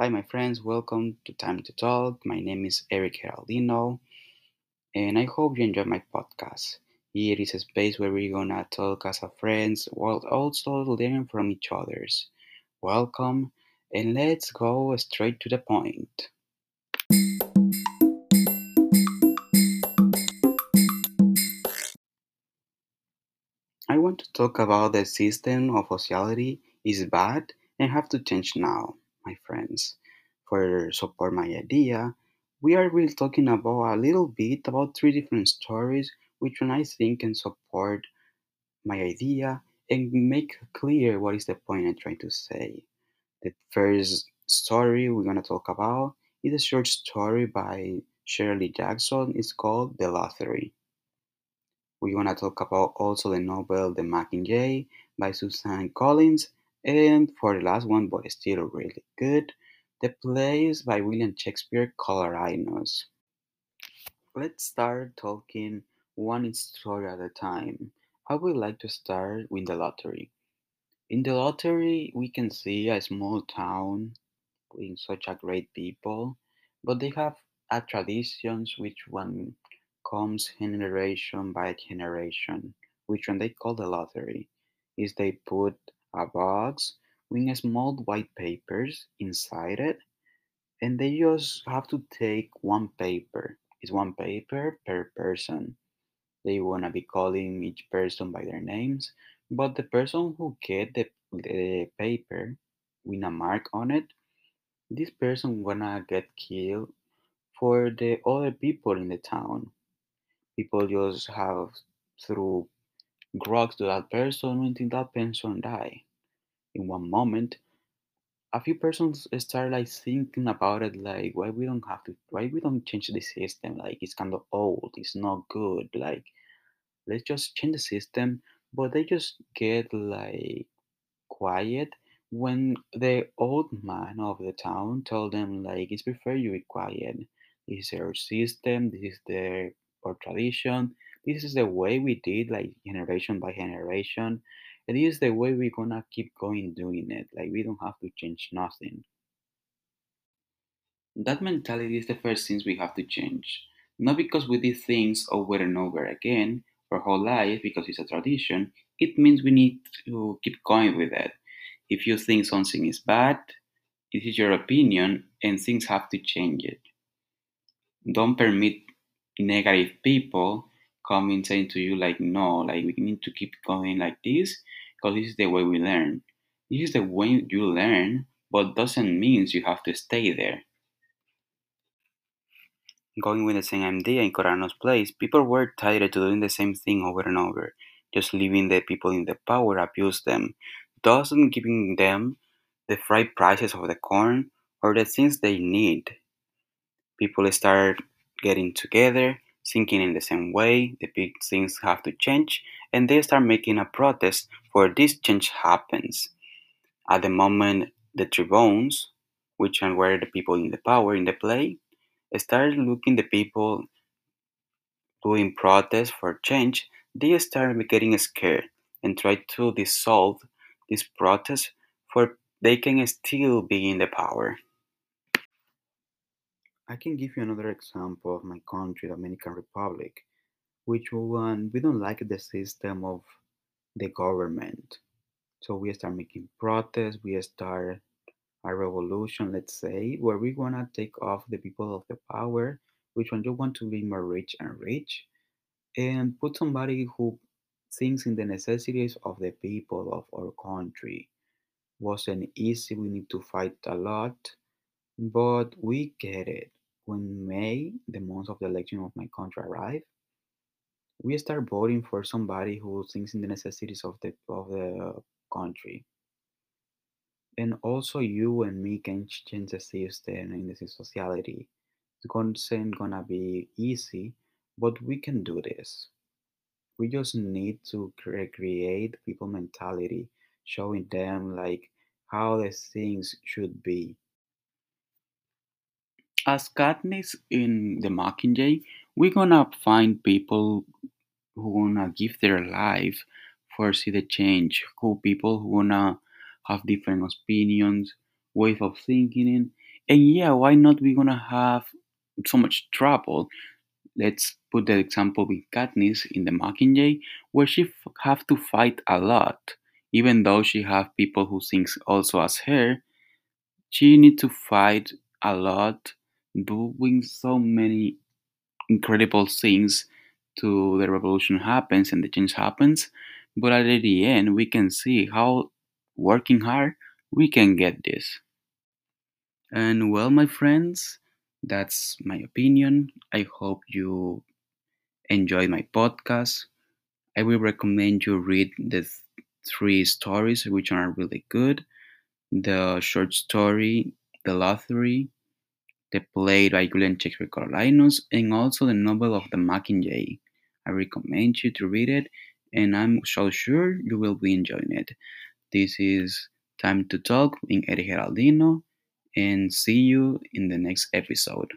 Hi, my friends, welcome to Time to Talk. My name is Eric Geraldino, and I hope you enjoy my podcast. Here is a space where we're gonna talk as friends while also learning from each others. Welcome, and let's go straight to the point. I want to talk about the system of sociality is bad and have to change now, my friends. For support my idea, we are really talking about a little bit about three different stories which one I think can support my idea and make clear what is the point I'm trying to say. The first story we're gonna talk about is a short story by Shirley Jackson. It's called The Lottery. We're gonna talk about also the novel The Mockingjay by Suzanne Collins, and for the last one, but still really good, The Plays by William Shakespeare Coriolanus. Let's start talking one story at a time. I would like to start with the lottery. In the lottery, we can see a small town with such a great people, but they have a traditions which one comes generation by generation, which one they call the lottery, is they put a box with small white papers inside it, and they just have to take one paper. It's one paper per person. They wanna be calling each person by their names, but the person who get the, the paper with a mark on it, this person gonna get killed for the other people in the town. People just have threw drugs to that person until that person die. In one moment, a few persons start like thinking about it like why we don't have to why we don't change the system? Like it's kind of old it's not good like let's just change the system. But they just get like quiet when the old man of the town told them like it's prefer you be quiet. This is our system this is the our tradition this is the way we did like generation by generation this is the way we're gonna keep going doing it like we don't have to change nothing that mentality is the first thing we have to change. Not because we did things over and over again our whole life because it's a tradition, it means we need to keep going with it. If you think something is bad, it is your opinion and things have to change it. Don't permit negative people coming saying to you like no, like we need to keep going like this because this is the way we learn. This is the way you learn, but doesn't mean you have to stay there. Going with the same idea in Coriolanus's place, people were tired to doing the same thing over and over, just leaving the people in the power abuse them, doesn't giving them the right prices of the corn or the things they need. People start getting together, thinking in the same way, the big things have to change, and they start making a protest for this change happens. At the moment, the tribunes, which were the people in the power in the play, started looking the people doing protests for change, they started getting scared and tried to dissolve this protest for they can still be in the power. I can give you another example of my country, Dominican Republic, which one we don't like the system of the government. So we start making protests, we start a revolution, let's say, where we wanna take off the people of the power, which one you want to be more rich and rich, and put somebody who thinks in the necessities of the people of our country. Wasn't easy, we need to fight a lot, but we get it. When May, the month of the election of my country arrived, we start voting for somebody who thinks in the necessities of the of the country. And also you and me can change the system in this society. It's gonna gonna be easy, but we can do this. We just need to cre- create people mentality, showing them like how the things should be. As Katniss in the Mockingjay, we're gonna find people who wanna give their life for see the change, who people who wanna have different opinions, ways of thinking, And yeah, why not We're gonna have so much trouble? Let's put the example with Katniss in the Mockingjay, where she f- have to fight a lot, even though she have people who thinks also as her. She need to fight a lot, doing so many incredible things to the revolution happens and the change happens. But at the end, we can see how working hard we can get this. And well, my friends, that's my opinion. I hope you enjoyed my podcast. I will recommend you read the th- three stories, which are really good. The short story, The Lottery, the play by Julian Shakespeare Coriolanus, and also the novel of the Mockingjay. I recommend you to read it, and I'm so sure you will be enjoying it. This is Time to Talk in Eddie Geraldino, and see you in the next episode.